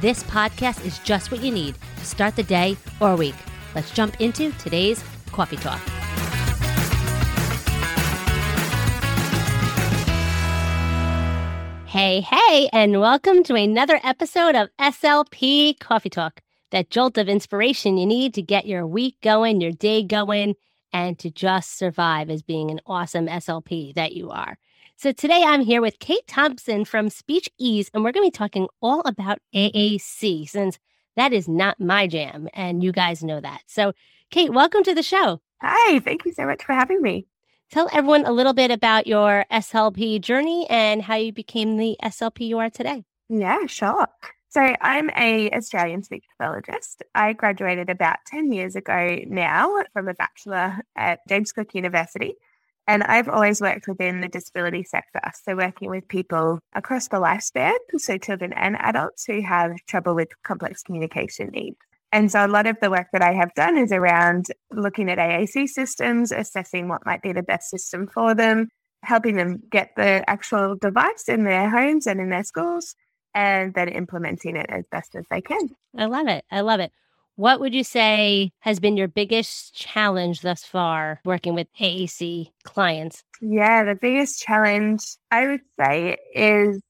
this podcast is just what you need to start the day or week. Let's jump into today's coffee talk. Hey, hey, and welcome to another episode of SLP Coffee Talk, that jolt of inspiration you need to get your week going, your day going, and to just survive as being an awesome SLP that you are. So today I'm here with Kate Thompson from Speech Ease, and we're going to be talking all about AAC since that is not my jam, and you guys know that. So, Kate, welcome to the show. Hi, thank you so much for having me. Tell everyone a little bit about your SLP journey and how you became the SLP you are today. Yeah, sure. So I'm a Australian speech pathologist. I graduated about 10 years ago now from a bachelor at James Cook University. And I've always worked within the disability sector. So, working with people across the lifespan, so children and adults who have trouble with complex communication needs. And so, a lot of the work that I have done is around looking at AAC systems, assessing what might be the best system for them, helping them get the actual device in their homes and in their schools, and then implementing it as best as they can. I love it. I love it. What would you say has been your biggest challenge thus far working with AAC clients? Yeah, the biggest challenge I would say is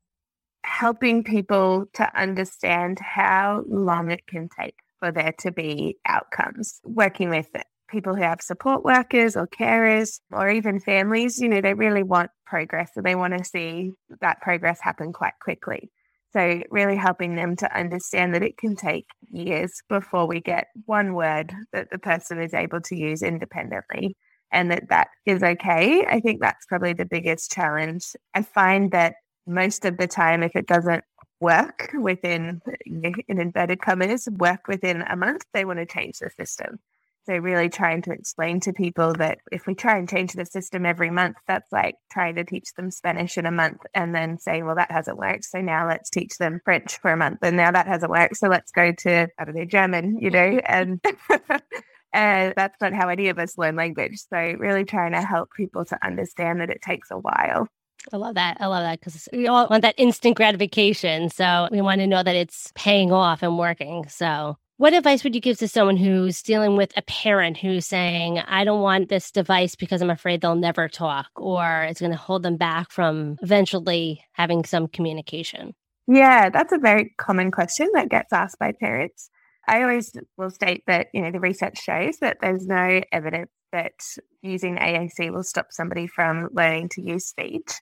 helping people to understand how long it can take for there to be outcomes. Working with people who have support workers or carers or even families, you know, they really want progress and they want to see that progress happen quite quickly. So, really helping them to understand that it can take years before we get one word that the person is able to use independently and that that is okay. I think that's probably the biggest challenge. I find that most of the time, if it doesn't work within, in inverted commas, work within a month, they want to change the system. So, really trying to explain to people that if we try and change the system every month, that's like trying to teach them Spanish in a month and then saying, well, that hasn't worked. So now let's teach them French for a month. And now that hasn't worked. So let's go to, I don't know, German, you know, and. and that's not how any of us learn language. So, really trying to help people to understand that it takes a while. I love that. I love that because we all want that instant gratification. So, we want to know that it's paying off and working. So, what advice would you give to someone who's dealing with a parent who's saying, I don't want this device because I'm afraid they'll never talk or it's going to hold them back from eventually having some communication? Yeah, that's a very common question that gets asked by parents. I always will state that, you know, the research shows that there's no evidence that using AAC will stop somebody from learning to use speech.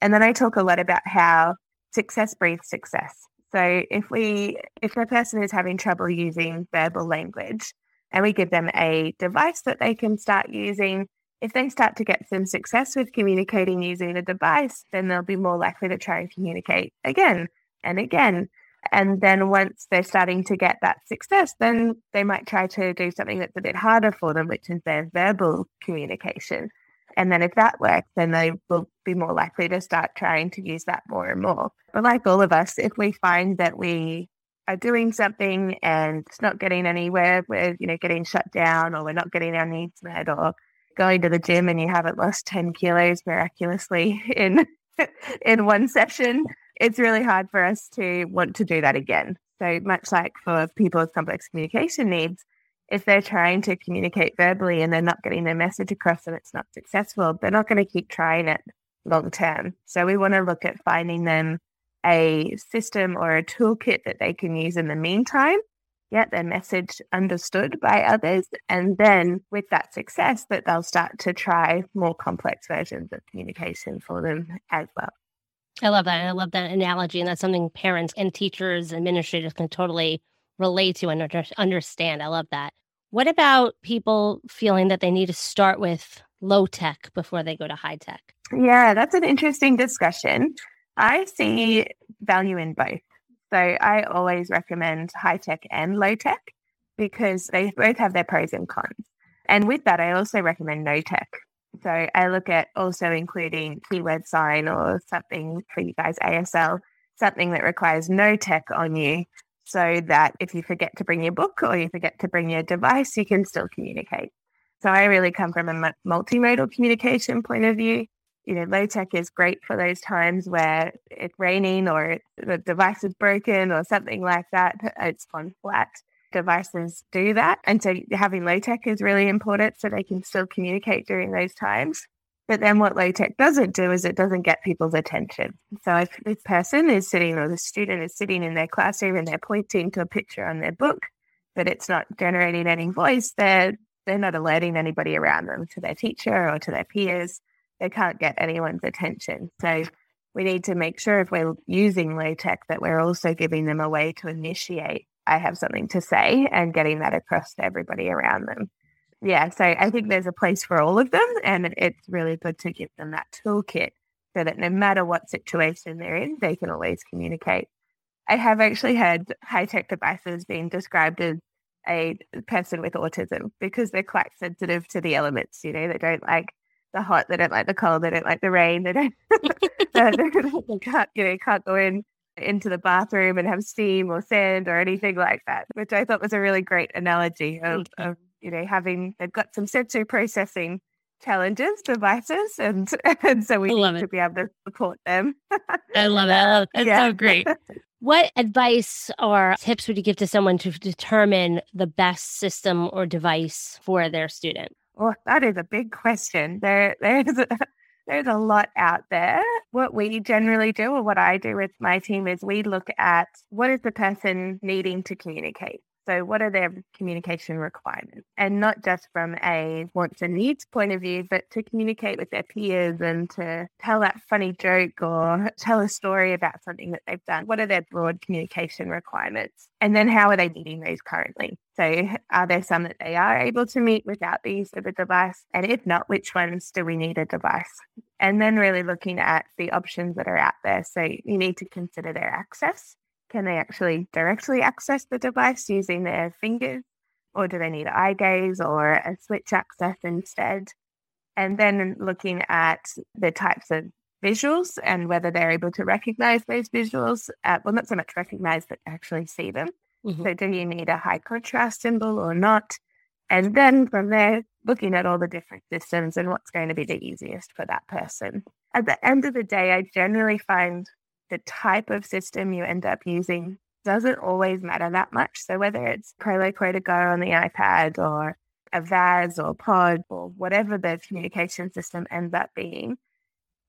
And then I talk a lot about how success breeds success. So if we if a person is having trouble using verbal language, and we give them a device that they can start using. If they start to get some success with communicating using the device, then they'll be more likely to try and communicate again and again. And then once they're starting to get that success, then they might try to do something that's a bit harder for them, which is their verbal communication. And then if that works, then they will be more likely to start trying to use that more and more. But like all of us, if we find that we are doing something and it's not getting anywhere, we're, you know, getting shut down or we're not getting our needs met or going to the gym and you haven't lost 10 kilos miraculously in in one session, it's really hard for us to want to do that again. So much like for people with complex communication needs, if they're trying to communicate verbally and they're not getting their message across and it's not successful, they're not going to keep trying it long term. So we want to look at finding them a system or a toolkit that they can use in the meantime, get their message understood by others, and then with that success, that they'll start to try more complex versions of communication for them as well. I love that. I love that analogy. And that's something parents and teachers, administrators can totally relate to and understand. I love that. What about people feeling that they need to start with low tech before they go to high tech? Yeah, that's an interesting discussion. I see value in both. So I always recommend high tech and low tech because they both have their pros and cons. And with that, I also recommend no tech. So I look at also including keyword sign or something for you guys, ASL, something that requires no tech on you so that if you forget to bring your book or you forget to bring your device, you can still communicate. So I really come from a multimodal communication point of view you know, low tech is great for those times where it's raining or the device is broken or something like that. It's gone flat. Devices do that. And so having low tech is really important so they can still communicate during those times. But then what low tech doesn't do is it doesn't get people's attention. So if this person is sitting or the student is sitting in their classroom and they're pointing to a picture on their book, but it's not generating any voice, they're they're not alerting anybody around them to their teacher or to their peers they can't get anyone's attention. So we need to make sure if we're using low tech that we're also giving them a way to initiate, I have something to say and getting that across to everybody around them. Yeah, so I think there's a place for all of them, and it's really good to give them that toolkit so that no matter what situation they're in, they can always communicate. I have actually had high tech devices being described as a person with autism because they're quite sensitive to the elements. You know, they don't like the hot, they don't like the cold, they don't like the rain, they don't, they can't, you know, can't go in into the bathroom and have steam or sand or anything like that, which I thought was a really great analogy of, of you know, having, they've got some sensory processing challenges, devices, and and so we need it. to be able to support them. I love it. Oh, it's yeah. so great. What advice or tips would you give to someone to determine the best system or device for their student? Oh, that is a big question. There, there's a, there's a lot out there. What we generally do, or what I do with my team, is we look at what is the person needing to communicate. So, what are their communication requirements? And not just from a wants and needs point of view, but to communicate with their peers and to tell that funny joke or tell a story about something that they've done. What are their broad communication requirements? And then how are they meeting those currently? So, are there some that they are able to meet without the use of a device? And if not, which ones do we need a device? And then really looking at the options that are out there. So, you need to consider their access. Can they actually directly access the device using their fingers? Or do they need eye gaze or a switch access instead? And then looking at the types of visuals and whether they're able to recognize those visuals. Uh, well, not so much recognize, but actually see them. Mm-hmm. So, do you need a high contrast symbol or not? And then from there, looking at all the different systems and what's going to be the easiest for that person. At the end of the day, I generally find the type of system you end up using doesn't always matter that much. So whether it's Proloquo2Go on the iPad or a VAS or PODD or whatever the communication system ends up being,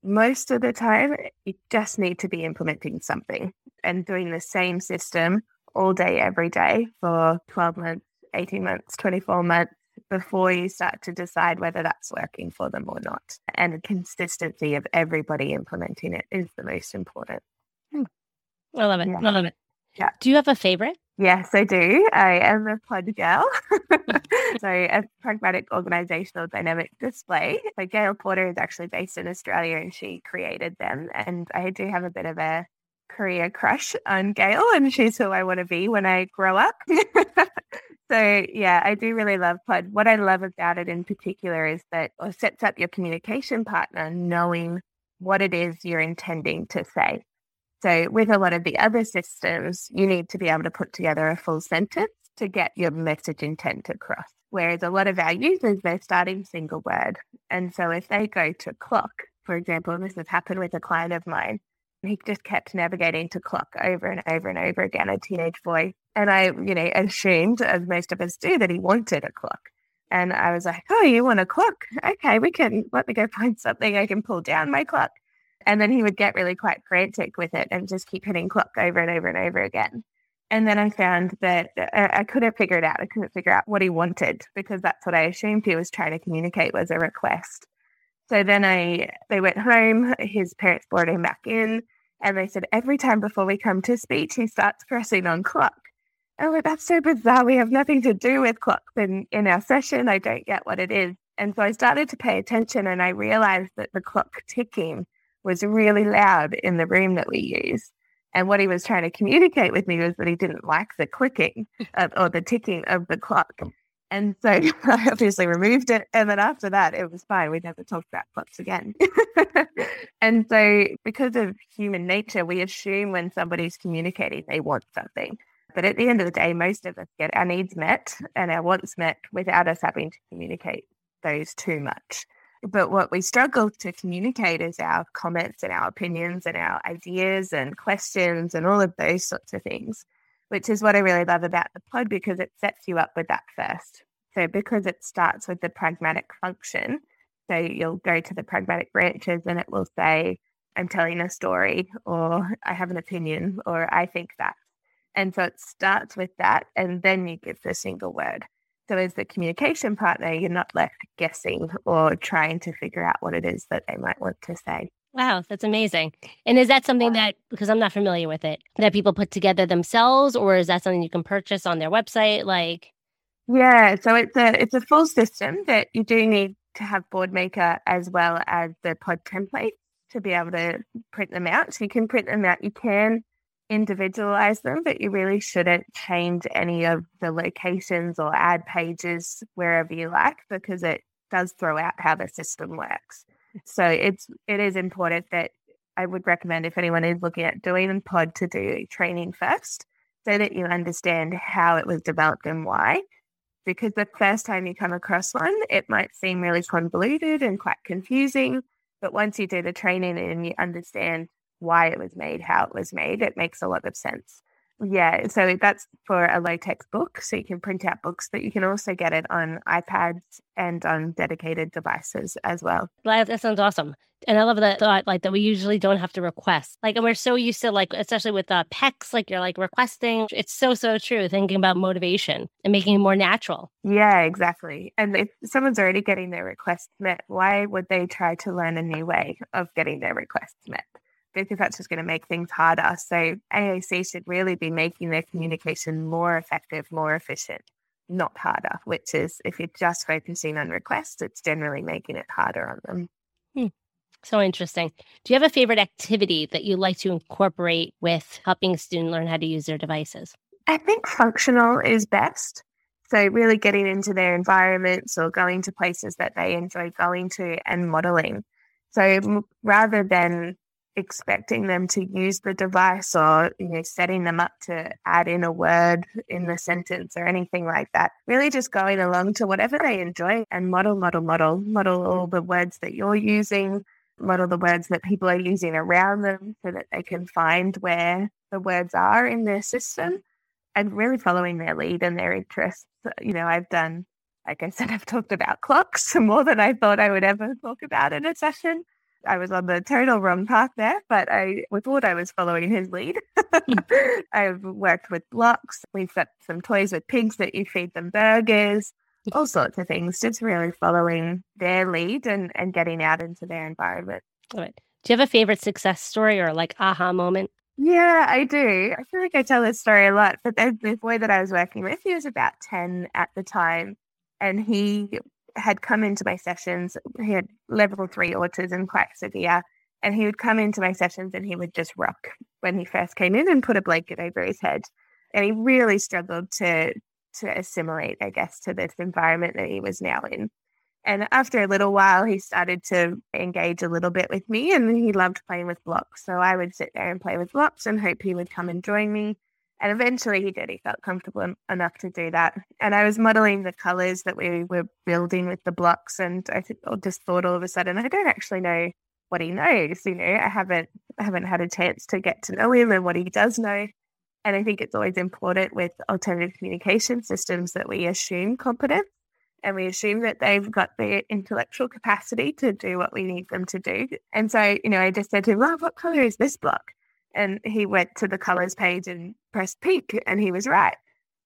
most of the time you just need to be implementing something and doing the same system all day, every day for 12 months, 18 months, 24 months before you start to decide whether that's working for them or not. And the consistency of everybody implementing it is the most important. I love it. Yeah. I love it. Yeah. Do you have a favorite? Yes, I do. I am a PODD girl. so, a pragmatic organizational dynamic display. So, Gayle Porter is actually based in Australia and she created them. And I do have a bit of a career crush on Gail, and she's who I want to be when I grow up. so, yeah, I do really love PODD. What I love about it in particular is that it sets up your communication partner knowing what it is you're intending to say. So, with a lot of the other systems, you need to be able to put together a full sentence to get your message intent across. Whereas a lot of our users, they're starting single word. And so, if they go to clock, for example, this has happened with a client of mine, he just kept navigating to clock over and over and over again, a teenage boy. And I, you know, assumed, as most of us do, that he wanted a clock. And I was like, oh, you want a clock? Okay, we can, let me go find something I can pull down my clock. And then he would get really quite frantic with it and just keep hitting clock over and over and over again. And then I found that uh, I couldn't figure it out. I couldn't figure out what he wanted because that's what I assumed he was trying to communicate was a request. So then I they went home, his parents brought him back in, and they said every time before we come to speech, he starts pressing on clock. Oh, like, that's so bizarre. We have nothing to do with clocks in, in our session. I don't get what it is. And so I started to pay attention and I realized that the clock ticking was really loud in the room that we use. And what he was trying to communicate with me was that he didn't like the clicking of, or the ticking of the clock. And so I obviously removed it. And then after that, it was fine. We never talked about clocks again. and so, because of human nature, we assume when somebody's communicating, they want something. But at the end of the day, most of us get our needs met and our wants met without us having to communicate those too much. But what we struggle to communicate is our comments and our opinions and our ideas and questions and all of those sorts of things, which is what I really love about the PODD because it sets you up with that first. So, because it starts with the pragmatic function, so you'll go to the pragmatic branches and it will say, I'm telling a story, or I have an opinion, or I think that. And so it starts with that, and then you give the single word. So, as the communication partner, you're not left guessing or trying to figure out what it is that they might want to say. Wow, that's amazing. And is that something that, because I'm not familiar with it, that people put together themselves, or is that something you can purchase on their website? Like, yeah, so it's a it's a full system that you do need to have Boardmaker as well as the PODD template to be able to print them out. So you can print them out. You can individualize them, but you really shouldn't change any of the locations or add pages wherever you like because it does throw out how the system works. So it's it is important that I would recommend if anyone is looking at doing PODD to do training first so that you understand how it was developed and why. Because the first time you come across one, it might seem really convoluted and quite confusing. But once you do the training and you understand why it was made, how it was made, it makes a lot of sense. Yeah, so that's for a low tech book. So you can print out books, but you can also get it on iPads and on dedicated devices as well. That sounds awesome. And I love that thought, like that we usually don't have to request. Like, and we're so used to, like, especially with uh, PECS, like you're like requesting. It's so, so true. Thinking about motivation and making it more natural. Yeah, exactly. And if someone's already getting their requests met, why would they try to learn a new way of getting their requests met? Because that's just going to make things harder. So AAC should really be making their communication more effective, more efficient, not harder, which is if you're just focusing on requests, it's generally making it harder on them. Hmm. So interesting. Do you have a favorite activity that you like to incorporate with helping a student learn how to use their devices? I think functional is best. So, really getting into their environments or going to places that they enjoy going to and modeling. So, rather than expecting them to use the device or you know setting them up to add in a word in the sentence or anything like that. Really just going along to whatever they enjoy and model model model model all the words that you're using model the words that people are using around them so that they can find where the words are in their system and really following their lead and their interests. You know i've done like i said i've talked about clocks more than i thought i would ever talk about in a session I was on the total wrong path there, but I thought I was following his lead. Hmm. I've worked with blocks. We've got some toys with pigs that you feed them burgers, all sorts of things, just really following their lead and, and getting out into their environment. All right. Do you have a favorite success story or like aha moment? Yeah, I do. I feel like I tell this story a lot, but the boy that I was working with. He was about 10 at the time, and he had come into my sessions. He had level three autism, quite severe. And he would come into my sessions and he would just rock when he first came in and put a blanket over his head. And he really struggled to to assimilate, I guess, to this environment that he was now in. And after a little while, he started to engage a little bit with me and he loved playing with blocks. So I would sit there and play with blocks and hope he would come and join me. And eventually he did. He felt comfortable enough to do that. And I was modeling the colors that we were building with the blocks. And I just thought all of a sudden, I don't actually know what he knows. You know, I haven't I haven't had a chance to get to know him and what he does know. And I think it's always important with alternative communication systems that we assume competence and we assume that they've got the intellectual capacity to do what we need them to do. And so, you know, I just said to him, well, what color is this block? And he went to the colors page and pressed pink, and he was right.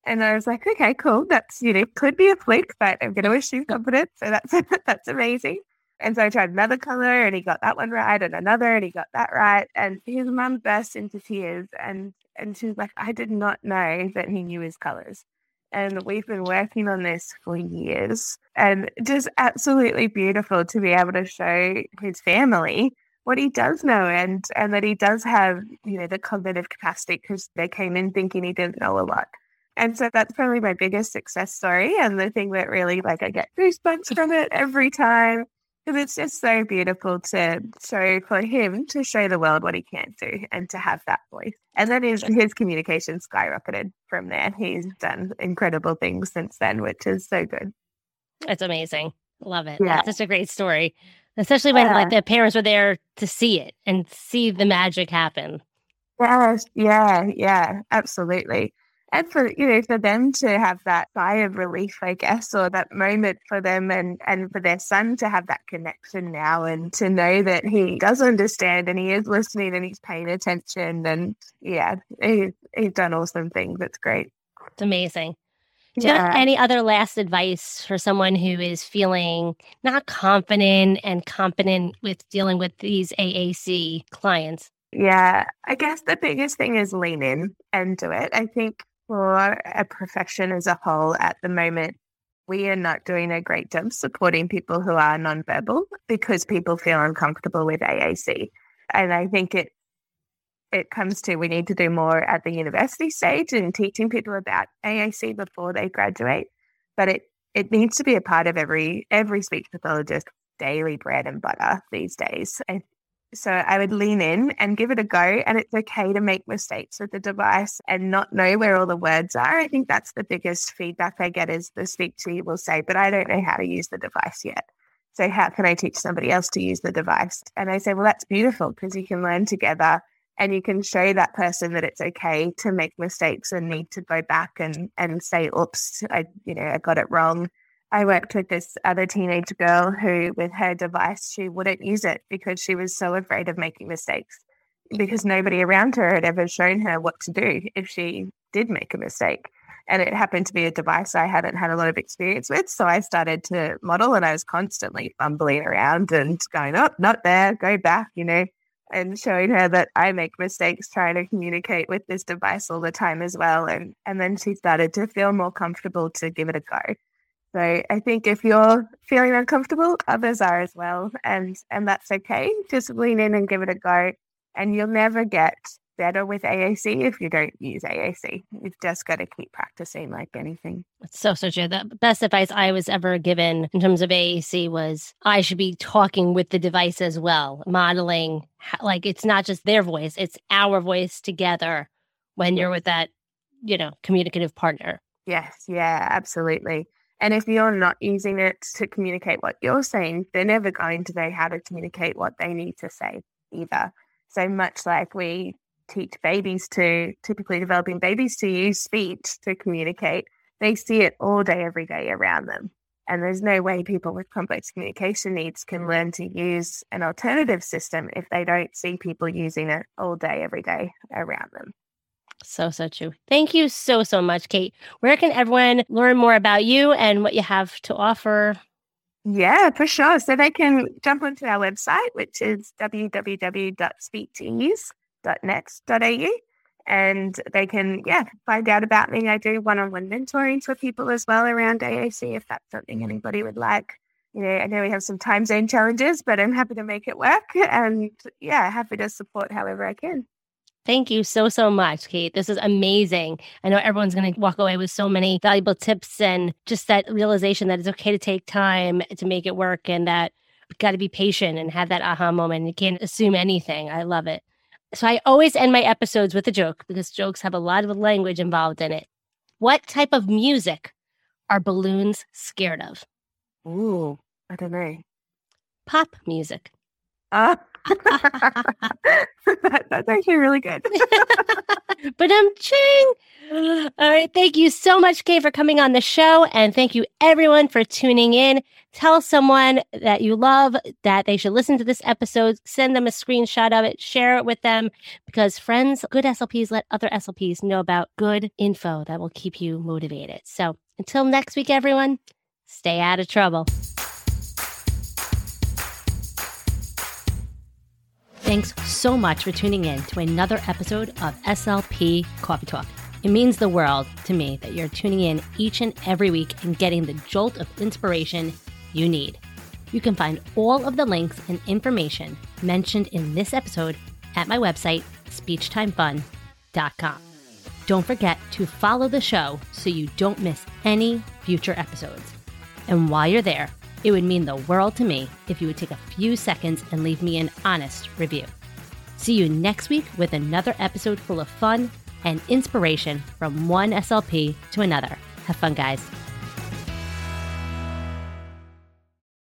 And I was like, okay, cool. That's, you know, could be a flick, but I'm going to assume confidence. So that's, that's amazing. And so I tried another color and he got that one right and another and he got that right. And his mum burst into tears and, and she was like, I did not know that he knew his colors. And we've been working on this for years and just absolutely beautiful to be able to show his family what he does know and and that he does have you know the cognitive capacity because they came in thinking he didn't know a lot. And so that's probably my biggest success story and the thing that really like i get goosebumps from it every time because it's just so beautiful to show for him to show the world what he can do and to have that voice. And then his, his communication skyrocketed from there he's done incredible things since then which is so good. It's amazing. Love it. Yeah. that's such a great story especially when yeah. like the parents were there to see it and see the magic happen. Yes, yeah, yeah, absolutely. And for you know, for them to have that sigh of relief, I guess, or that moment for them and and for their son to have that connection now and to know that he does understand and he is listening and he's paying attention and yeah, he's he's done awesome things. It's great. It's amazing. Do you yeah. have any other last advice for someone who is feeling not confident and competent with dealing with these AAC clients? Yeah, I guess the biggest thing is lean in and do it. I think for a profession as a whole at the moment, we are not doing a great job supporting people who are nonverbal because people feel uncomfortable with AAC. And I think it it comes to we need to do more at the university stage and teaching people about AAC before they graduate. But it it needs to be a part of every every speech pathologist daily bread and butter these days. And so I would lean in and give it a go. And it's okay to make mistakes with the device and not know where all the words are. I think that's the biggest feedback I get is the speaker will say, but I don't know how to use the device yet. So how can I teach somebody else to use the device? And I say, well, that's beautiful because you can learn together and you can show that person that it's okay to make mistakes and need to go back and and say oops i you know i got it wrong i worked with this other teenage girl who with her device she wouldn't use it because she was so afraid of making mistakes because nobody around her had ever shown her what to do if she did make a mistake and it happened to be a device I hadn't had a lot of experience with. So I started to model and I was constantly fumbling around and going, oh, not there, go back, you know and showing her that I make mistakes trying to communicate with this device all the time as well. And and then she started to feel more comfortable to give it a go. So I think if you're feeling uncomfortable, others are as well. And and that's okay. Just lean in and give it a go. And you'll never get better with AAC if you don't use AAC. You've just got to keep practicing like anything. It's so, so true. The best advice I was ever given in terms of AAC was I should be talking with the device as well, modeling like it's not just their voice, it's our voice together when you're with that, you know, communicative partner. Yes, yeah, absolutely. And if you're not using it to communicate what you're saying, they're never going to know how to communicate what they need to say either. So much like we teach babies to typically developing babies to use speech to communicate, they see it all day, every day around them. And there's no way people with complex communication needs can learn to use an alternative system if they don't see people using it all day, every day around them. So, so true. Thank you so, so much, Kate. Where can everyone learn more about you and what you have to offer? Yeah, for sure. So they can jump onto our website, which is www.speaktease.com aac.net.au and they can, yeah, find out about me. I do one on one mentoring for people as well around AAC if that's something anybody would like. You know, I know we have some time zone challenges, but I'm happy to make it work and yeah, happy to support however I can. Thank you so, so much, Kate. This is amazing. I know everyone's going to walk away with so many valuable tips and just that realization that it's okay to take time to make it work and that got to be patient and have that aha moment. You can't assume anything. I love it. So I always end my episodes with a joke because jokes have a lot of language involved in it. What type of music are balloons scared of? Ooh, I don't know. Pop music. Uh, that, that's actually really good. but I'm ching. All right. Thank you so much, Kay, for coming on the show. And thank you, everyone, for tuning in. Tell someone that you love that they should listen to this episode. Send them a screenshot of it. Share it with them because friends, good SLPs let other SLPs know about good info that will keep you motivated. So until next week, everyone, stay out of trouble. Thanks so much for tuning in to another episode of SLP Coffee Talk. It means the world to me that you're tuning in each and every week and getting the jolt of inspiration you need. You can find all of the links and information mentioned in this episode at my website, speechtimefun.com. Don't forget to follow the show so you don't miss any future episodes. And while you're there, it would mean the world to me if you would take a few seconds and leave me an honest review. See you next week with another episode full of fun and inspiration from one SLP to another. Have fun, guys.